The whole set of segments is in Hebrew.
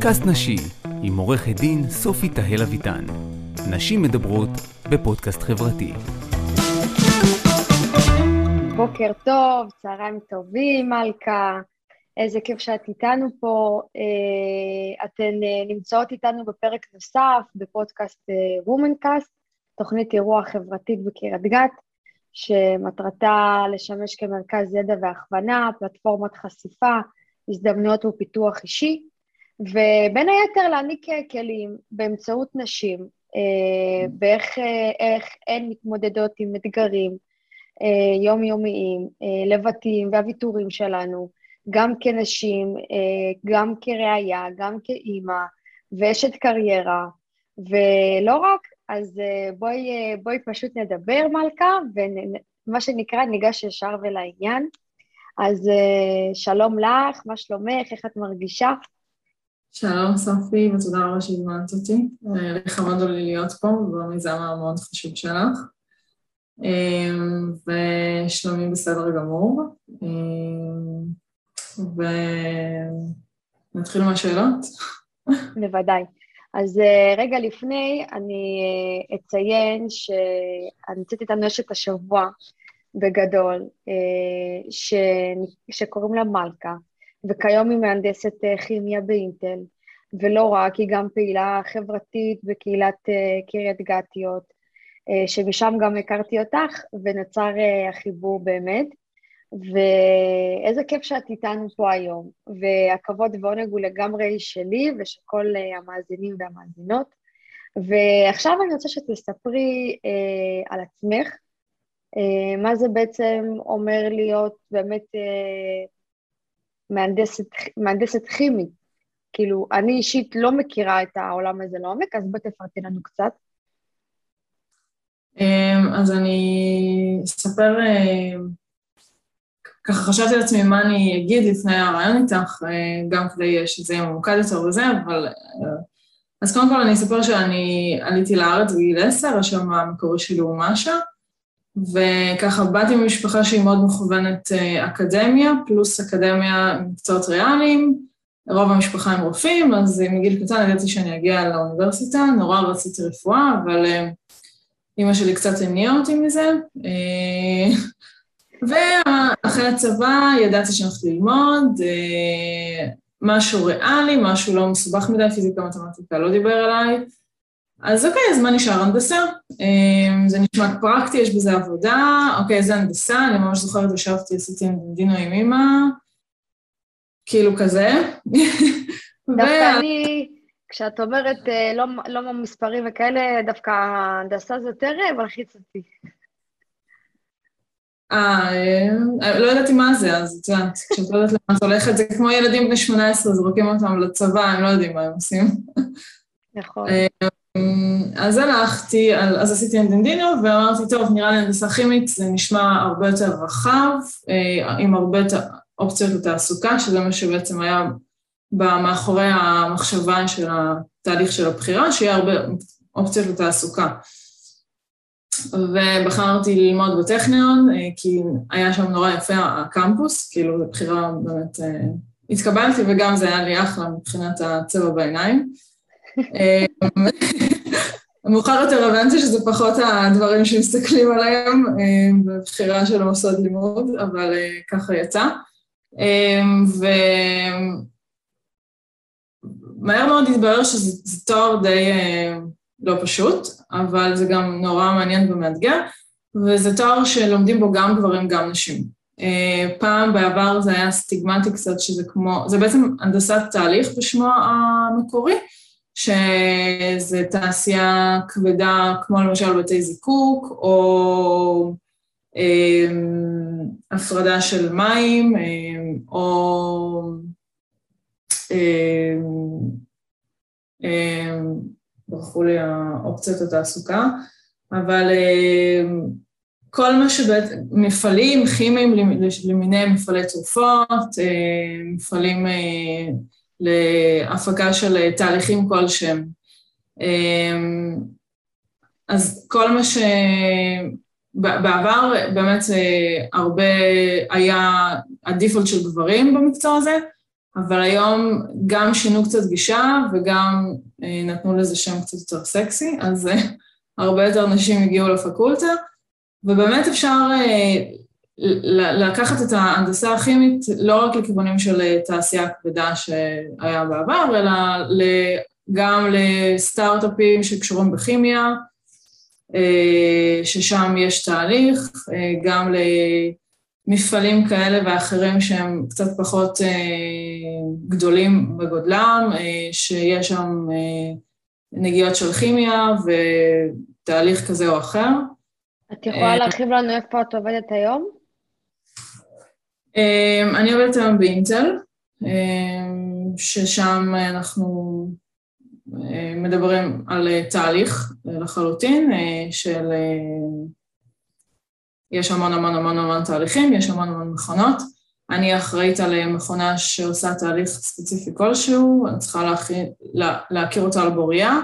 פודקאסט נשי עם עורכת דין סופי תהל אביטן. נשים מדברות בפודקאסט חברתי. בוקר טוב, צהריים טובים, מלכה. איזה כיף שאת איתנו פה. אה, אתן אה, נמצאות איתנו בפרק נוסף בפודקאסט וומנקאסט, אה, תוכנית אירוע חברתית בקריית גת, שמטרתה לשמש כמרכז ידע והכוונה, פלטפורמת חשיפה, הזדמנויות ופיתוח אישי, ובין היתר להעניק כלים באמצעות נשים, באיך הן מתמודדות עם אתגרים יומיומיים, לבטים והוויתורים שלנו, גם כנשים, אה, גם כראיה, גם כאימא, ואשת קריירה, ולא רק, אז אה, בואי, אה, בואי פשוט נדבר, מלכה, ומה שנקרא, ניגש ישר ולעניין. אז שלום לך, מה שלומך, איך את מרגישה? שלום סופי, ותודה רבה שהזמנת אותי. לכבוד לי להיות פה במיזם המאוד חשוב שלך. ושלומי בסדר גמור. ונתחיל מהשאלות. בוודאי. אז אה, רגע לפני, אני אה, אציין שאני נמצאת איתנו אשת השבוע בגדול, אה, ש... שקוראים לה מלכה, וכיום היא מהנדסת כימיה באינטל, ולא רק, היא גם פעילה חברתית בקהילת קריית גתיות, שמשם גם הכרתי אותך, ונוצר החיבור באמת. ואיזה כיף שאת איתנו פה היום, והכבוד ועונג הוא לגמרי שלי ושל כל אה, המאזינים והמאזינות. ועכשיו אני רוצה שתספרי אה, על עצמך, אה, מה זה בעצם אומר להיות באמת אה, מהנדסת, מהנדסת כימית. כאילו, אני אישית לא מכירה את העולם הזה לעומק, אז בואי תפרטי לנו קצת. אה, אז אני אספר אה, ככה חשבתי לעצמי מה אני אגיד לפני הרעיון איתך, אה, גם כדי שזה יהיה ממוקד יותר וזה, אבל... אה, אז קודם כל אני אספר שאני עליתי לארץ בגיל עשר, השם המקורי שלי הוא משה, וככה באתי ממשפחה שהיא מאוד מכוונת אה, אקדמיה, פלוס אקדמיה מקצועות ריאליים, רוב המשפחה הם רופאים, אז מגיל קטן ידעתי שאני אגיע לאוניברסיטה, נורא רציתי רפואה, אבל אימא שלי קצת הניעה אותי מזה. ואחרי הצבא ידעתי שאני הולכת ללמוד אה, משהו ריאלי, משהו לא מסובך מדי, פיזיקה מתמטיקה לא דיבר אליי. אז אוקיי, אז מה נשאר? הנדסה. אה, זה נשמע פרקטי, יש בזה עבודה, אוקיי, זה הנדסה, אני ממש זוכרת, ישבתי, עשיתי דינו עם אימא, כאילו כזה. דווקא אני, כשאת אומרת אה, לא, לא מספרים וכאלה, דווקא הנדסה זה יותר מלחיץ אותי. אה, אה, לא ידעתי מה זה, אז את יודעת, כשאת לא יודעת למה את הולכת, זה כמו ילדים בני 18, זורקים אותם לצבא, הם לא יודעים מה הם עושים. נכון. אה, אז הלכתי, אז עשיתי אנדנדינו, ואמרתי, טוב, נראה לי הנדסה כימית, זה נשמע הרבה יותר רחב, אה, עם הרבה אופציות לתעסוקה, שזה מה שבעצם היה מאחורי המחשבה של התהליך של הבחירה, שיהיה הרבה אופציות לתעסוקה. ובחרתי ללמוד בטכניון, אה, כי היה שם נורא יפה הקמפוס, כאילו זו בחירה באמת, התקבלתי וגם זה היה לי אחלה מבחינת הצבע בעיניים. אה, מאוחר יותר הבנתי שזה פחות הדברים שמסתכלים עליהם בבחירה של מוסד לימוד, אבל ככה יצא. ומהר מאוד התברר שזה תואר די לא פשוט, אבל זה גם נורא מעניין ומאתגר, וזה תואר שלומדים בו גם גברים, גם נשים. אה, פעם בעבר זה היה סטיגמטי קצת, שזה כמו, זה בעצם הנדסת תהליך בשמו המקורי, שזה תעשייה כבדה כמו למשל בתי זיקוק, או אה, הפרדה של מים, אה, או אה, אה, ברחו לי האופציות התעסוקה, אבל אה, כל מה שבעצם, מפעלים כימיים למיניהם, מפעלי תרופות, אה, מפעלים אה, להפקה של תהליכים כלשהם. אז כל מה ש... בעבר באמת הרבה היה הדיפולט של גברים במקצוע הזה, אבל היום גם שינו קצת גישה וגם אה, נתנו לזה שם קצת יותר סקסי, אז אה, הרבה יותר נשים הגיעו לפקולטה, ובאמת אפשר אה, לקחת את ההנדסה הכימית לא רק לכיוונים של תעשייה כבדה שהיה בעבר, אלא גם לסטארט-אפים שקשורים בכימיה, ששם יש תהליך, גם למפעלים כאלה ואחרים שהם קצת פחות גדולים בגודלם, שיש שם נגיעות של כימיה ותהליך כזה או אחר. את יכולה להרחיב לנו איפה את עובדת היום? אני עובדת היום באינטל, ששם אנחנו מדברים על תהליך לחלוטין של... יש המון המון המון המון תהליכים, יש המון המון מכונות. אני אחראית על מכונה שעושה תהליך ספציפי כלשהו, אני צריכה להכיר, לה, להכיר אותה על בוריה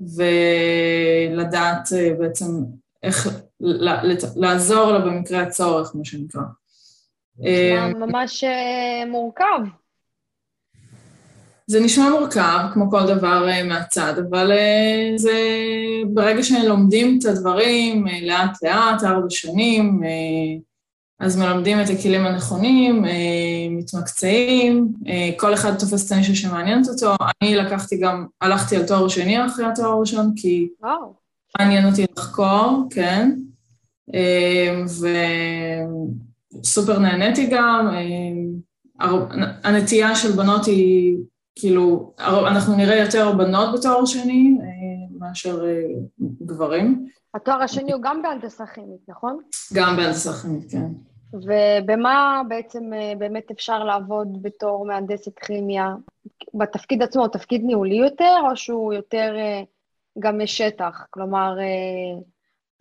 ולדעת בעצם איך, לעזור לה במקרה הצורך, מה שנקרא. ממש מורכב. זה נשמע מורכב, כמו כל דבר uh, מהצד, אבל זה ברגע שלומדים את הדברים לאט-לאט, ארבע שנים, אז מלמדים את הכלים הנכונים, מתמקצעים, כל אחד תופס את הנישה שמעניינת אותו. אני לקחתי גם, הלכתי על תואר שני אחרי התואר הראשון, כי וואו. מעניין אותי לחקור, כן, uh, וסופר נהניתי גם. Uh, הנטייה של בנות היא כאילו, אנחנו נראה יותר בנות בתואר שני אה, מאשר אה, גברים. התואר השני הוא גם בהנדסה כימית, נכון? גם בהנדסה כימית, כן. ובמה בעצם אה, באמת אפשר לעבוד בתור מהנדסת כימיה? בתפקיד עצמו, תפקיד ניהולי יותר, או שהוא יותר גם משטח? כלומר,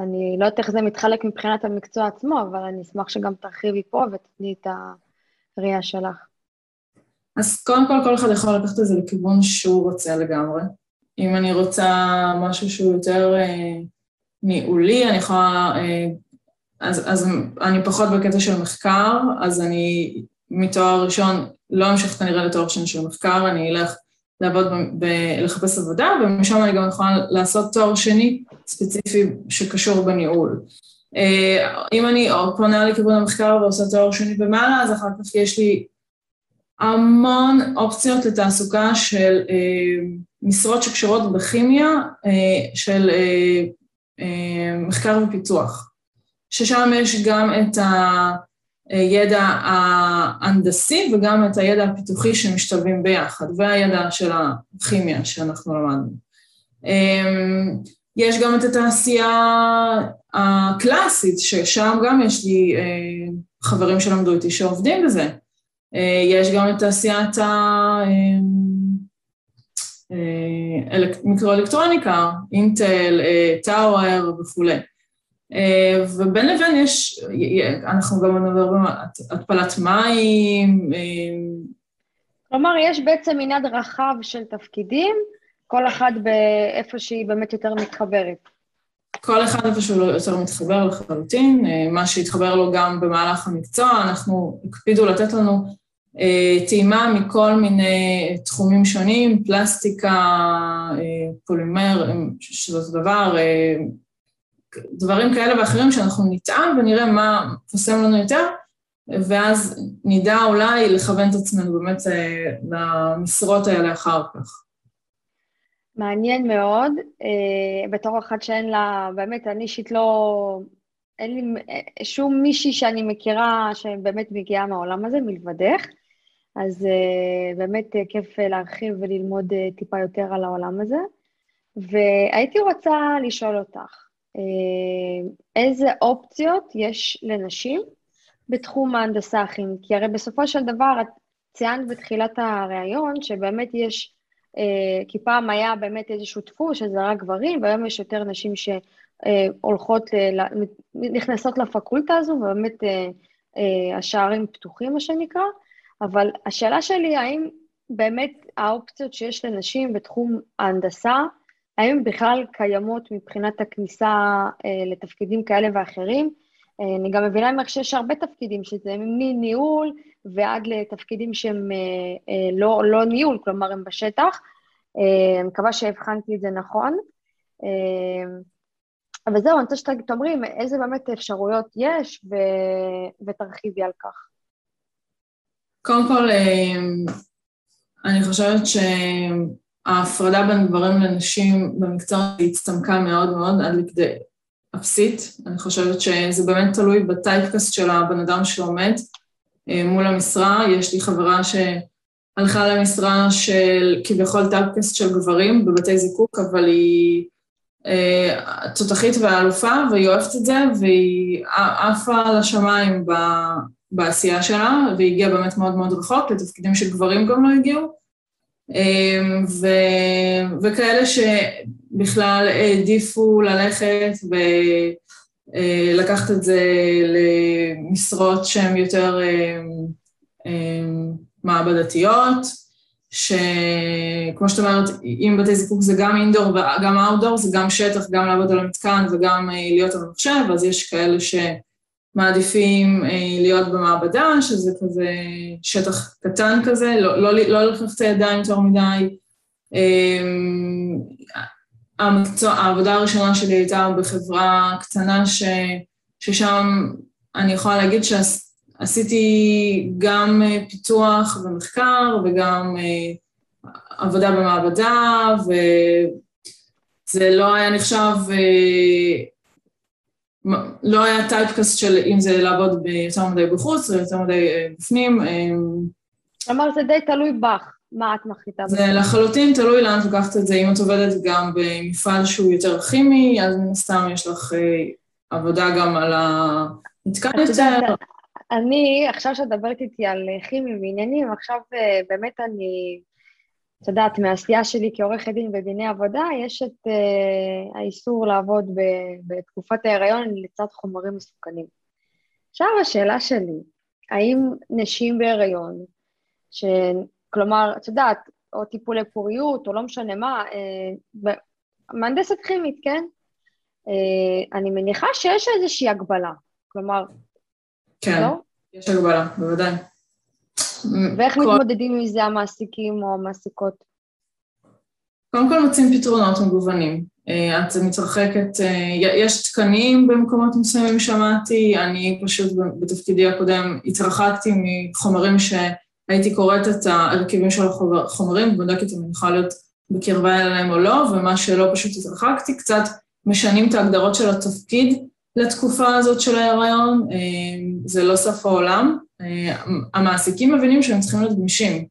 אני לא יודעת איך זה מתחלק מבחינת המקצוע עצמו, אבל אני אשמח שגם תרחיבי פה ותתני את הראייה שלך. אז קודם כל, כל אחד יכול לקחת את זה לכיוון שהוא רוצה לגמרי. אם אני רוצה משהו שהוא יותר אה, ניהולי, אני יכולה... אה, אז, אז אני פחות בקטע של מחקר, אז אני מתואר ראשון לא אמשיך כנראה לתואר שני של מחקר, אני אלך לעבוד, ב, ב, לחפש עבודה, ומשם אני גם יכולה לעשות תואר שני ספציפי שקשור בניהול. אה, אם אני פונה לכיוון המחקר ועושה תואר שני במעלה, אז אחר כך יש לי המון אופציות לתעסוקה של אה, משרות שקשורות בכימיה אה, של מחקר ופיתוח, ששם יש גם את הידע ההנדסי וגם את הידע הפיתוחי שמשתלבים ביחד, והידע של הכימיה שאנחנו למדנו. אה, יש גם את התעשייה הקלאסית, ששם גם יש לי אה, חברים שלמדו איתי שעובדים בזה. אה, יש גם את תעשיית המיקרואלקטרוניקה, אה, אינטל, אה, טאוור וכולי. ובין לבין יש, אנחנו גם מדברים על התפלת מים. כלומר, יש בעצם מנעד רחב של תפקידים, כל אחד באיפה שהיא באמת יותר מתחברת. כל אחד איפה שהוא יותר מתחבר לחלוטין, מה שהתחבר לו גם במהלך המקצוע, אנחנו הקפידו לתת לנו אה, טעימה מכל מיני תחומים שונים, פלסטיקה, אה, פולימר, שזה דבר, אה, דברים כאלה ואחרים שאנחנו נטעם ונראה מה חוסם לנו יותר, ואז נדע אולי לכוון את עצמנו באמת למשרות האלה אחר כך. מעניין מאוד, בתור אחת שאין לה, באמת, אני אישית לא, אין לי שום מישהי שאני מכירה שבאמת מגיעה מהעולם הזה, מלבדך. אז באמת כיף להרחיב וללמוד טיפה יותר על העולם הזה. והייתי רוצה לשאול אותך, איזה אופציות יש לנשים בתחום ההנדסה הכימית? כי הרי בסופו של דבר, את ציינת בתחילת הריאיון שבאמת יש, uh, כי פעם היה באמת איזשהו דפוס שזה רק גברים, והיום יש יותר נשים שהולכות, uh, נכנסות לפקולטה הזו, ובאמת uh, uh, השערים פתוחים, מה שנקרא. אבל השאלה שלי, האם באמת האופציות שיש לנשים בתחום ההנדסה, האם בכלל קיימות מבחינת הכניסה אה, לתפקידים כאלה ואחרים? אה, אני גם מבינה ממך שיש הרבה תפקידים, שזה מניהול ועד לתפקידים שהם לא, לא ניהול, כלומר הם בשטח. אני מקווה שהבחנתי את זה נכון. אבל זהו, אני רוצה שתאמרי איזה באמת אפשרויות יש, ו... ותרחיבי על כך. קודם כל, אני חושבת שההפרדה בין גברים לנשים במקצוע הצטמקה מאוד מאוד עד לכדי אפסית. אני חושבת שזה באמת תלוי בטייפקאסט של הבן אדם שעומד אה, מול המשרה. יש לי חברה שהלכה למשרה של כביכול טייפקאסט של גברים בבתי זיקוק, אבל היא אה, תותחית ואלופה, והיא אוהבת את זה, והיא עפה לשמיים בעשייה שלה, והיא הגיעה באמת מאוד מאוד רחוק, לתפקידים שגברים גם לא הגיעו. אמ, ו, וכאלה שבכלל העדיפו ללכת ולקחת את זה למשרות שהן יותר אמ, אמ, מעבדתיות, שכמו שאת אומרת, אם בתי זיקוק זה גם אינדור וגם אאוטדור, זה גם שטח, גם לעבוד על המתקן וגם אה, להיות על המחשב, אז יש כאלה ש... מעדיפים אה, להיות במעבדה, שזה כזה שטח קטן כזה, לא, לא, לא לקחת את הידיים יותר מדי. אה, המקצוע, העבודה הראשונה שלי הייתה בחברה קטנה ש, ששם אני יכולה להגיד שעשיתי גם אה, פיתוח ומחקר וגם אה, עבודה במעבדה, וזה לא היה נחשב לא היה טייפקאסט של אם זה לעבוד יותר מדי בחוץ או יותר מדי אה, בפנים. אה, כלומר, זה די תלוי בך, מה את מחליטה. זה לחלוטין תלוי לאן את לוקחת את זה. אם את עובדת גם במפעל שהוא יותר כימי, אז מן הסתם יש לך אה, עבודה גם על המתקן יותר. אני, עכשיו שאת מדברת איתי על כימי ועניינים, עכשיו באמת אני את יודעת, מהעשייה שלי כעורכת דין בדיני עבודה, יש את uh, האיסור לעבוד ב- בתקופת ההיריון לצד חומרים מסוכנים. עכשיו השאלה שלי, האם נשים בהיריון, ש... כלומר, את יודעת, או טיפולי פוריות, או לא משנה מה, uh, מהנדסת כימית, כן? Uh, אני מניחה שיש איזושהי הגבלה, כלומר, כן, לא? יש הגבלה, בוודאי. ואיך כל... מתמודדים עם זה המעסיקים או המעסיקות? קודם כל מוצאים פתרונות מגוונים. אה, את מתרחקת, אה, יש תקנים במקומות מסוימים שמעתי, אני פשוט בתפקידי הקודם התרחקתי מחומרים שהייתי קוראת את ההרכבים של החומרים, בודקת אם אני יכולה להיות בקרבה אליהם או לא, ומה שלא פשוט התרחקתי, קצת משנים את ההגדרות של התפקיד לתקופה הזאת של ההיריון, אה, זה לא סוף העולם. המעסיקים מבינים שהם צריכים להיות גמישים.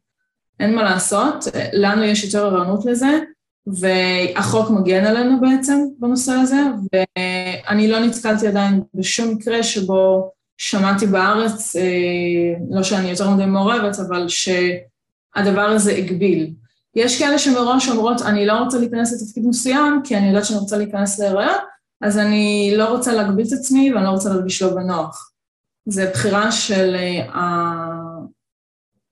אין מה לעשות, לנו יש יותר ערנות לזה, והחוק מגן עלינו בעצם בנושא הזה, ואני לא נתקלתי עדיין בשום מקרה שבו שמעתי בארץ, אה, לא שאני יותר מדי מעורבת, אבל שהדבר הזה הגביל. יש כאלה שמראש אומרות, אני לא רוצה להיכנס לתפקיד מסוים, כי אני יודעת שאני רוצה להיכנס להיריון, אז אני לא רוצה להגביל את עצמי ואני לא רוצה להרגיש לא בנוח. זה בחירה של, uh,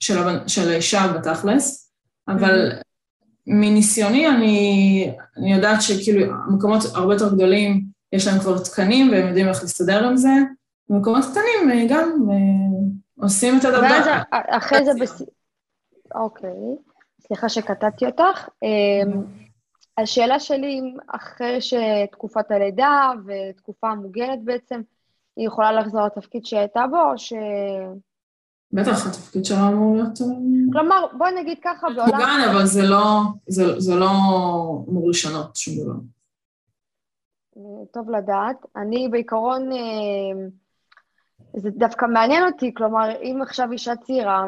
של, של האישה בתכלס, אבל mm-hmm. מניסיוני אני, אני יודעת שכאילו המקומות הרבה יותר גדולים, יש להם כבר תקנים והם יודעים איך להסתדר עם זה, במקומות קטנים אה, גם uh, עושים את הדבר. ואז אחרי זה בס... אוקיי, סליחה שקטעתי אותך. Mm-hmm. השאלה שלי, אחרי שתקופת הלידה ותקופה מוגנת בעצם, היא יכולה לחזור לתפקיד שהיא הייתה בו, או ש... בטח, התפקיד שלה אמור להיות... אה, כלומר, בואי נגיד ככה, בעולם... מוגן, אבל זה לא, זה, זה לא אמור לשנות שום דבר. אה, טוב לדעת. אני בעיקרון, אה, זה דווקא מעניין אותי, כלומר, אם עכשיו אישה צעירה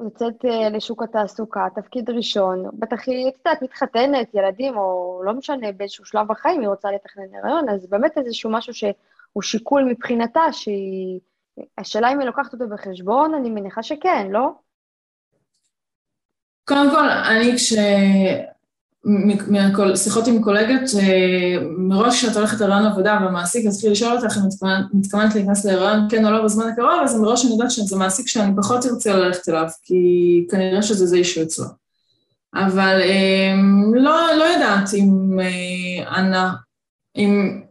יוצאת לשוק התעסוקה, תפקיד ראשון, בטח היא, את יודעת, מתחתנת, ילדים, או לא משנה, באיזשהו שלב בחיים היא רוצה לתכנן הריון, אז באמת איזשהו משהו ש... הוא שיקול מבחינתה שהיא... השאלה אם היא לוקחת אותו בחשבון, אני מניחה שכן, לא? קודם כל, אני כש... משיחות עם קולגות, אה, מראש כשאת הולכת לרעיון עבודה והמעסיק יתחיל לשאול אותך אם את מתכוונת להיכנס לרעיון כן או לא בזמן הקרוב, אז מראש אני יודעת שזה מעסיק שאני פחות ארצה ללכת אליו, כי כנראה שזה זה אישו אצלו. אבל אה, לא, לא יודעת אם אה, אנה, אם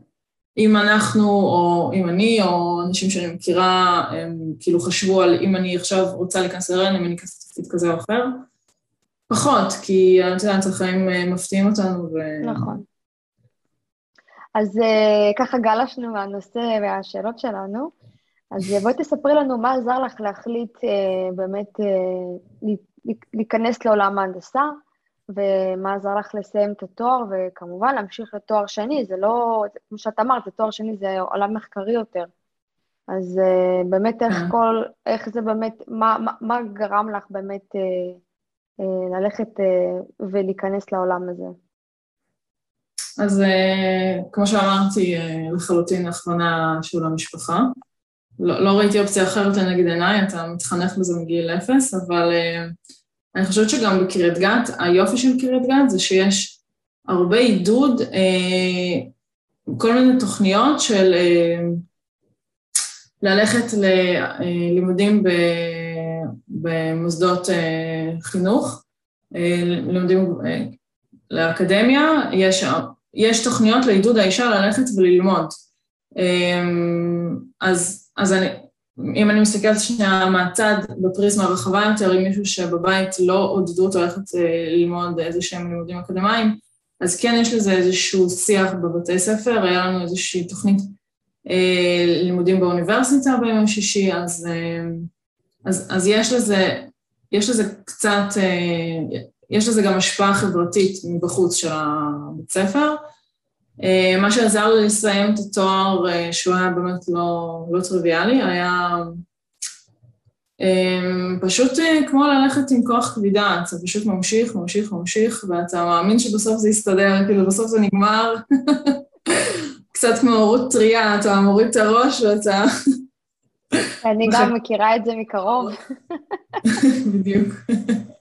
אם אנחנו, או אם אני, או אנשים שאני מכירה, הם כאילו חשבו על אם אני עכשיו רוצה להיכנס להיריון, אם אני אכנס לתפקיד כזה או אחר. פחות, כי את יודעת, החיים אה, מפתיעים אותנו ו... נכון. אז אה, ככה גלשנו מהנושא והשאלות שלנו. אז בואי תספרי לנו מה עזר לך להחליט באמת להיכנס לעולם ההנדסה, ומה עזר לך לסיים את התואר, וכמובן להמשיך לתואר שני, זה לא, כמו שאת אמרת, זה תואר שני זה עולם מחקרי יותר. אז uh, באמת איך כן. כל, איך זה באמת, מה, מה, מה גרם לך באמת uh, uh, ללכת uh, ולהיכנס לעולם הזה? אז uh, כמו שאמרתי, uh, לחלוטין הכוונה של המשפחה. לא, לא ראיתי אופציה אחרת לנגד עיניי, אתה מתחנך בזה מגיל אפס, אבל uh, אני חושבת שגם בקריית גת, היופי של קריית גת זה שיש הרבה עידוד, אה, כל מיני תוכניות של אה, ללכת ללימודים ב, במוסדות אה, חינוך, אה, לימודים אה, לאקדמיה, יש, יש תוכניות לעידוד האישה ללכת וללמוד. אה, אז, אז אני, אם אני מסתכלת שנייה מהצד, בפריזמה הרחבה יותר, עם מישהו שבבית לא עודדו אותו ללכת אה, ללמוד איזה שהם לימודים אקדמיים, אז כן יש לזה איזשהו שיח בבתי ספר, היה לנו איזושהי תוכנית אה, לימודים באוניברסיטה ביום שישי, אז, אה, אז, אז יש לזה, יש לזה קצת, אה, יש לזה גם השפעה חברתית מבחוץ של הבית ספר, מה שעזר לי לסיים את התואר, אה, שהוא היה באמת לא, לא טריוויאלי, היה אה, פשוט כמו ללכת עם כוח כבידה, אתה פשוט ממשיך, ממשיך, ממשיך, ואתה מאמין שבסוף זה יסתדר, כאילו בסוף זה נגמר. קצת כמו הורות טריה, אתה מוריד את הראש ואתה... אני גם מכירה את זה מקרוב. בדיוק.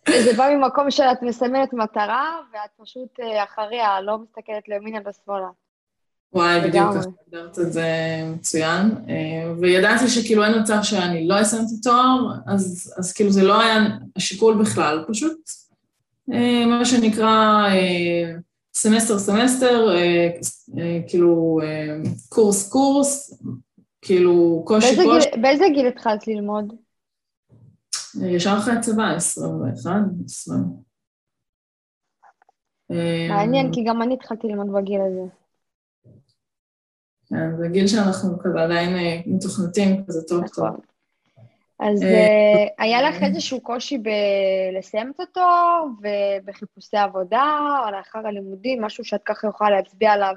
זה בא ממקום שאת מסמנת מטרה, ואת פשוט אה, אחריה, לא מסתכלת לימינה ושמאלה. וואי, בדיוק ככה הגדרת את זה מצוין. אה, וידעתי שכאילו אין מצב שאני לא אסיים את התואר, אז, אז כאילו זה לא היה השיקול בכלל, פשוט אה, מה שנקרא סמסטר סמסטר, כאילו קורס קורס, כאילו קושי קושי. באיזה גיל התחלת ללמוד? ישר אחרי הצבא, 21, 20. מעניין, אמ, כי גם אני התחלתי ללמוד בגיל הזה. כן, זה גיל שאנחנו כזה עדיין אה, מתוכנתים כזה טוב טוב. נכון. אז אה, אה, היה לך איזשהו קושי בלסיים את התואר ובחיפושי עבודה, או לאחר הלימודים, משהו שאת ככה יכולה להצביע עליו,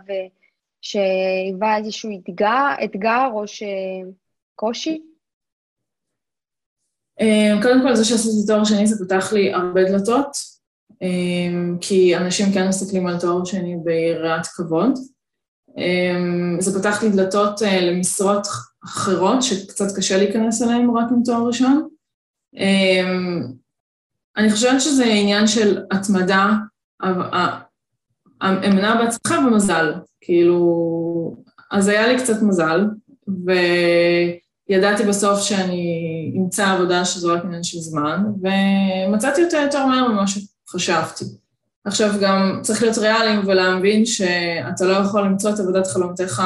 שהיווה איזשהו אתגר, אתגר או קושי? אמ, קודם כל, זה שעשיתי תואר שני זה פתח לי הרבה דלתות, אמ, כי אנשים כן מסתכלים על תואר שני ביראת כבוד. אמ, זה פתח לי דלתות אה, למשרות אחרות, שקצת קשה להיכנס אליהן רק עם תואר ראשון. אני חושבת שזה עניין של התמדה, אמונה בעצמך ומזל. כאילו, אז היה לי קצת מזל, ו... ידעתי בסוף שאני אמצא עבודה שזו רק עניין של זמן, ומצאתי אותה יותר מהר ממה שחשבתי. עכשיו גם צריך להיות ריאליים ולהבין שאתה לא יכול למצוא את עבודת חלומתך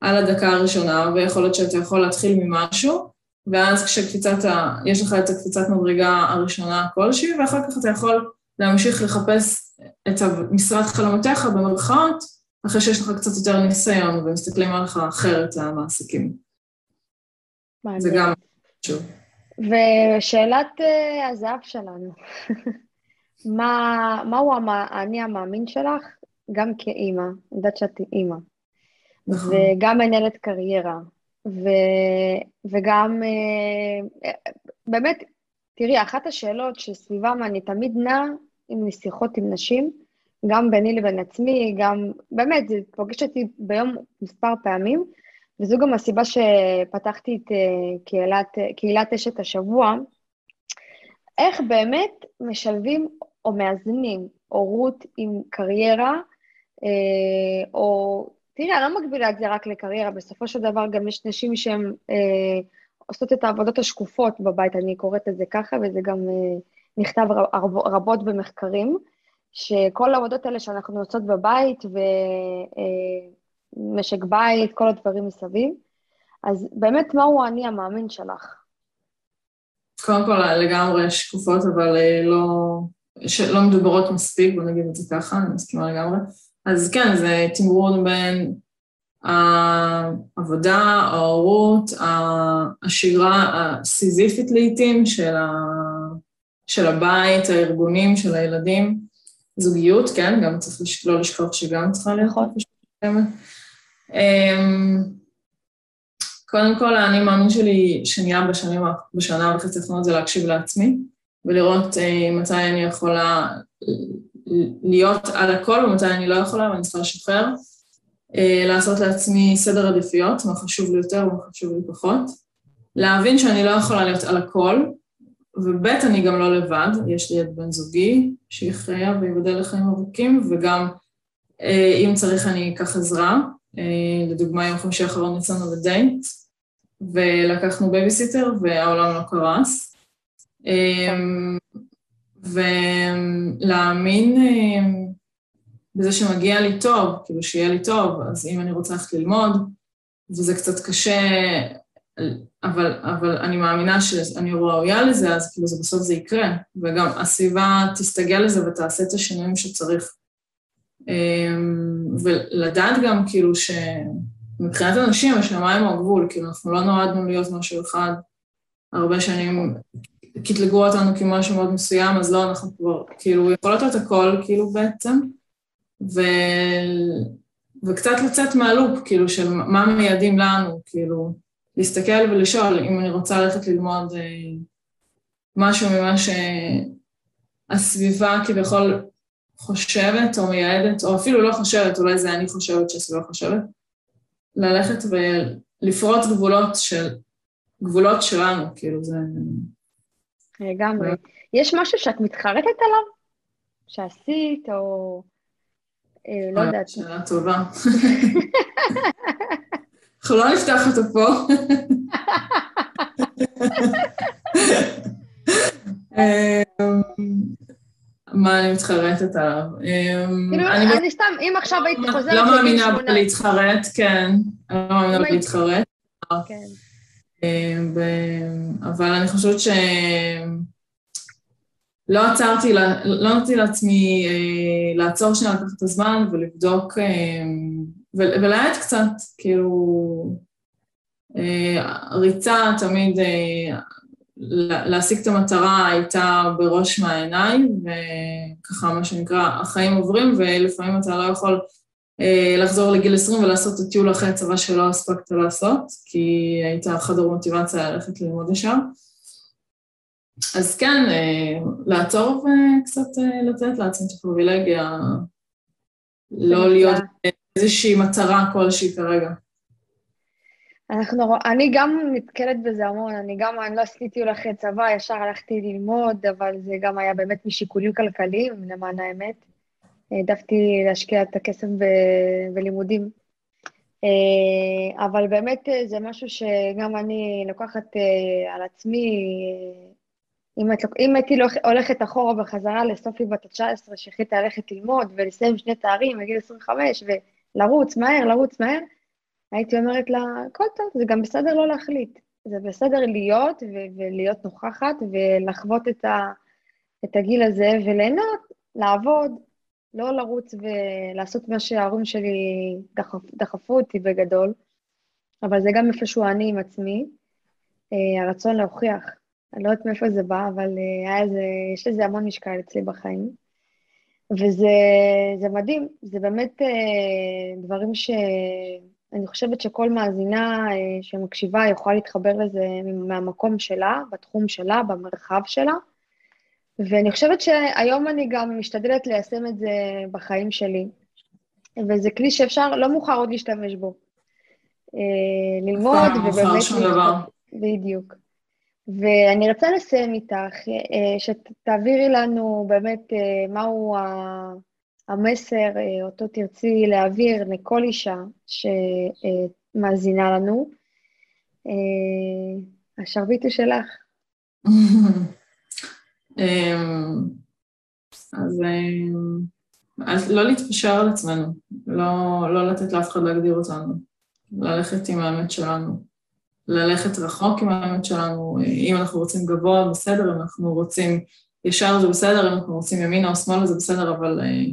על הדקה הראשונה, ויכול להיות שאתה יכול להתחיל ממשהו, ואז כשקפיצת ה... יש לך את הקפיצת מדרגה הראשונה כלשהי, ואחר כך אתה יכול להמשיך לחפש את משרת חלומותיך במרכאות, אחרי שיש לך קצת יותר ניסיון ומסתכלים עליך אחרת המעסיקים. מעניין. זה גם חשוב. ושאלת uh, הזהב שלנו, מה, מהו האני המאמין שלך, גם כאימא, אני יודעת שאת אימא, נכון. וגם מנהלת קריירה, ו, וגם, uh, באמת, תראי, אחת השאלות שסביבם אני תמיד נעה עם שיחות עם נשים, גם ביני לבין עצמי, גם, באמת, זה פוגש אותי ביום מספר פעמים, וזו גם הסיבה שפתחתי את אה, קהילת, קהילת אשת השבוע, איך באמת משלבים או מאזנים הורות עם קריירה, אה, או תראי, אני לא מגבילה את זה רק לקריירה, בסופו של דבר גם יש נשים שהן אה, עושות את העבודות השקופות בבית, אני קוראת לזה ככה, וזה גם אה, נכתב רב, רבות במחקרים, שכל העבודות האלה שאנחנו עושות בבית, ו... אה, משק בית, כל הדברים מסביב. אז באמת, מהו האני המאמין שלך? קודם כל, לגמרי שקופות, אבל אה, לא, לא מדוברות מספיק, בוא נגיד את זה ככה, אני מסכימה לגמרי. אז כן, זה תמרון בין העבודה, ההורות, השגרה הסיזיפית לעיתים של, ה, של הבית, הארגונים, של הילדים, זוגיות, כן, גם צריך לא לשכוח שגם צריכה לאכול. אמ, קודם כל, האני מאמין שלי שנהיה בשנים, בשנה וחצי האחרונות זה להקשיב לעצמי, ולראות אה, מתי אני יכולה להיות על הכל ומתי אני לא יכולה ואני צריכה לשחרר. אה, לעשות לעצמי סדר עדיפויות, מה חשוב לי יותר ומה חשוב לי פחות. להבין שאני לא יכולה להיות על הכל, וב' אני גם לא לבד, יש לי את בן זוגי, שיחיה ויבדל לחיים ארוכים, וגם אה, אם צריך אני אקח עזרה. אה, לדוגמה, יום חמישי האחרון יצאנו לדייט, ולקחנו בייביסיטר והעולם לא קרס. ולהאמין בזה שמגיע לי טוב, כאילו שיהיה לי טוב, אז אם אני רוצה ללכת ללמוד, וזה קצת קשה, אבל, אבל אני מאמינה שאני ראויה לזה, אז כאילו זה בסוף זה יקרה, וגם הסביבה תסתגל לזה ותעשה את השינויים שצריך. אמ, ולדעת גם כאילו שמבחינת אנשים השמיים הוא הגבול, כאילו אנחנו לא נועדנו להיות משהו אחד, הרבה שנים קטלגו אותנו כמשהו מאוד מסוים, אז לא, אנחנו כבר כאילו יכולות להיות הכל כאילו בעצם. ו... וקצת לצאת מהלופ, כאילו, של מה מייעדים לנו, כאילו, להסתכל ולשאול אם אני רוצה ללכת ללמוד אה, משהו ממה שהסביבה כביכול חושבת או מייעדת, או אפילו לא חושבת, אולי זה אני חושבת שהסביבה חושבת, ללכת ולפרוץ גבולות של, גבולות שלנו, כאילו, זה... לגמרי. יש משהו שאת מתחרטת עליו? שעשית, או... אה, לא יודעת. שאלה טובה. אנחנו לא נפתח אותו פה. מה אני מתחרטת עליו? אמ, כאילו, אני סתם, אם עכשיו היית חוזרת לגיל שמונה... לא מאמינה בלהתחרט, כן. אני לא מאמינה בלהתחרט. כן. אמ, אבל אני חושבת ש... לא עצרתי, לא נתתי לעצמי אה, לעצור שנייה, לקחת את הזמן ולבדוק אה, ולהאט קצת, כאילו, אה, ריצה תמיד, להשיג את המטרה הייתה בראש מהעיניים, וככה מה שנקרא, החיים עוברים ולפעמים אתה לא יכול לחזור לגיל 20 ולעשות את הטיול אחרי הצבא שלא הספקת לעשות, כי היית חדר מוטיבציה ללכת ללמוד ישר. אז כן, אה, לעצור וקצת אה, לתת לעצמי את הפריבילגיה, לא להיות איזושהי מטרה כלשהי כרגע. אנחנו, אני גם נתקלת בזה המון, אני גם, אני לא עשיתי טיול אחרי צבא, ישר הלכתי ללמוד, אבל זה גם היה באמת משיקולים כלכליים, למען האמת. העדפתי להשקיע את הכסף ב, בלימודים. אה, אבל באמת זה משהו שגם אני לוקחת על עצמי אם, את, אם הייתי הולכת אחורה בחזרה לסופי בת ה-19, שהחליטה ללכת ללמוד ולסיים שני תארים בגיל 25 ולרוץ מהר, לרוץ מהר, הייתי אומרת לה, הכל טוב, זה גם בסדר לא להחליט. זה בסדר להיות ו- ולהיות נוכחת ולחוות את, ה- את הגיל הזה וליהנות, לעבוד, לא לרוץ ולעשות מה שההורים שלי דחפ, דחפו אותי בגדול, אבל זה גם איפשהו אני עם עצמי, אה, הרצון להוכיח. אני לא יודעת מאיפה זה בא, אבל אה, איזה, יש לזה המון משקל אצלי בחיים. וזה מדהים, זה באמת אה, דברים שאני חושבת שכל מאזינה אה, שמקשיבה יכולה להתחבר לזה מהמקום שלה, בתחום שלה, במרחב שלה. ואני חושבת שהיום אני גם משתדלת ליישם את זה בחיים שלי. וזה כלי שאפשר, לא מאוחר עוד להשתמש בו. ללמוד ובאמת... לא דבר. בדיוק. ואני רוצה לסיים איתך, אה, שתעבירי לנו באמת אה, מהו המסר, אה, אותו תרצי להעביר לכל אישה שמאזינה לנו. השרביט הוא שלך. אמ, אז, אז לא להתפשר על עצמנו, לא, לא לתת לאף אחד להגדיר אותנו, ללכת עם האמת שלנו, ללכת רחוק עם האמת שלנו, אם אנחנו רוצים גבוה, בסדר, אם אנחנו רוצים ישר זה בסדר, אם אנחנו רוצים ימינה או שמאלה זה בסדר, אבל אה,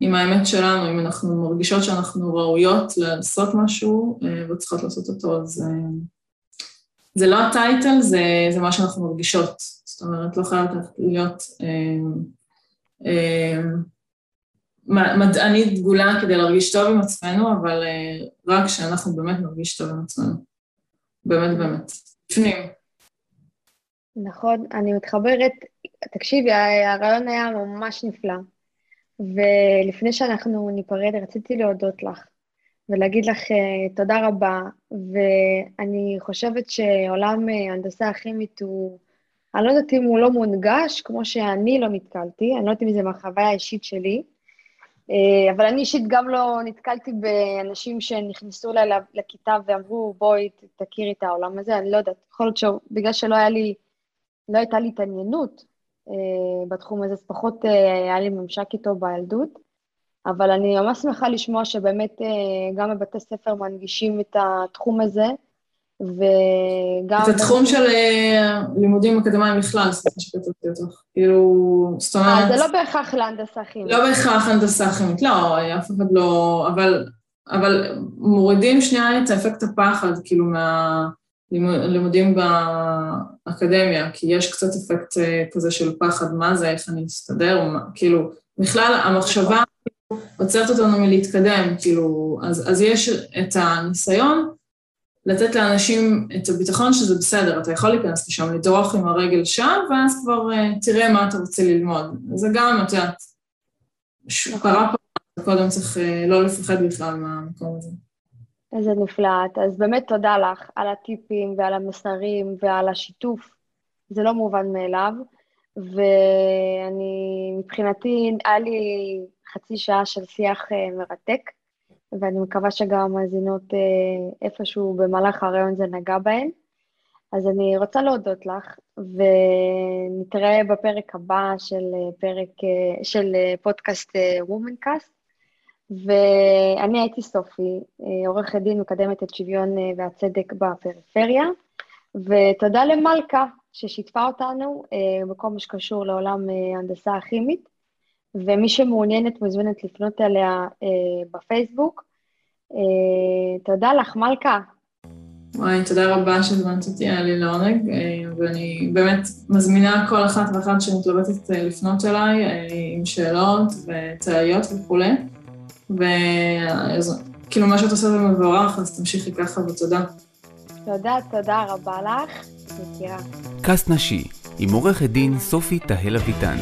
עם האמת שלנו, אם אנחנו מרגישות שאנחנו ראויות לעשות משהו אה, וצריכות לעשות אותו, אז אה, זה לא הטייטל, זה, זה מה שאנחנו מרגישות. זאת אומרת, לא חייבת להיות אה, מדענית דגולה כדי להרגיש טוב עם עצמנו, אבל רק כשאנחנו באמת נרגיש טוב עם עצמנו. באמת באמת. בפנים. נכון, אני מתחברת. תקשיבי, הרעיון היה ממש נפלא. ולפני שאנחנו ניפרד, רציתי להודות לך ולהגיד לך uh, תודה רבה, ואני חושבת שעולם uh, הנדסה הכימית הוא, אני לא יודעת אם הוא לא מונגש, כמו שאני לא נתקלתי, אני לא יודעת אם זה מהחוויה האישית שלי, uh, אבל אני אישית גם לא נתקלתי באנשים שנכנסו אליי לכיתה ואמרו, בואי תכירי את העולם הזה, אני לא יודעת, יכול להיות שבגלל שלא היה לי, לא הייתה לי התעניינות, אה, בתחום הזה, אז פחות אה, היה לי ממשק איתו בילדות, אבל אני ממש שמחה לשמוע שבאמת אה, גם בבתי ספר מנגישים את התחום הזה, וגם... את התחום של לימודים אקדמיים בכלל, סליחה שכתבתי אותך. כאילו, זאת אומרת... זה לא בהכרח להנדסה כימית. לא בהכרח הנדסה כימית, לא, אף אחד לא... אבל, אבל מורידים שנייה את אפקט הפחד, כאילו, מה... לימודים באקדמיה, כי יש קצת אפקט אה, כזה של פחד, מה זה, איך אני אסתדר, כאילו, בכלל המחשבה עוצרת אותנו מלהתקדם, כאילו, אז, אז יש את הניסיון לתת לאנשים את הביטחון שזה בסדר, אתה יכול להיכנס לשם, לדרוך עם הרגל שם, ואז כבר uh, תראה מה אתה רוצה ללמוד. זה גם, את יודעת, פרה פה, קודם צריך uh, לא לפחד בכלל מהמקום הזה. איזה נפלאת. אז באמת תודה לך על הטיפים ועל המסרים ועל השיתוף. זה לא מובן מאליו. ואני, מבחינתי, היה לי חצי שעה של שיח uh, מרתק, ואני מקווה שגם המאזינות uh, איפשהו במהלך הרעיון זה נגע בהן. אז אני רוצה להודות לך, ונתראה בפרק הבא של אה, פרק, של פודקאסט וומנקאסט. ואני הייתי סופי, אה, עורכת דין מקדמת את שוויון אה, והצדק בפריפריה, ותודה למלכה ששיתפה אותנו אה, בכל מה שקשור לעולם ההנדסה הכימית, ומי שמעוניינת מוזמנת לפנות אליה בפייסבוק. תודה לך, מלכה. וואי, תודה רבה שהזמנת אותי, היה לי לעונג, ואני באמת מזמינה כל אחת ואחת שמתלבטת לפנות אליי עם שאלות וטעיות וכולי. וכאילו מה שאת עושה זה מבורך, אז תמשיכי ככה ותודה. תודה, תודה רבה לך, מכירה. קאסט נשי, עם עורכת דין סופי תהל אביטן.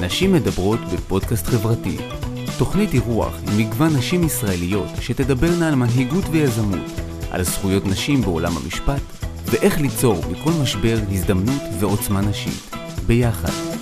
נשים מדברות בפודקאסט חברתי. תוכנית אירוח עם מגוון נשים ישראליות שתדברנה על מנהיגות ויזמות, על זכויות נשים בעולם המשפט, ואיך ליצור מכל משבר הזדמנות ועוצמה נשית. ביחד.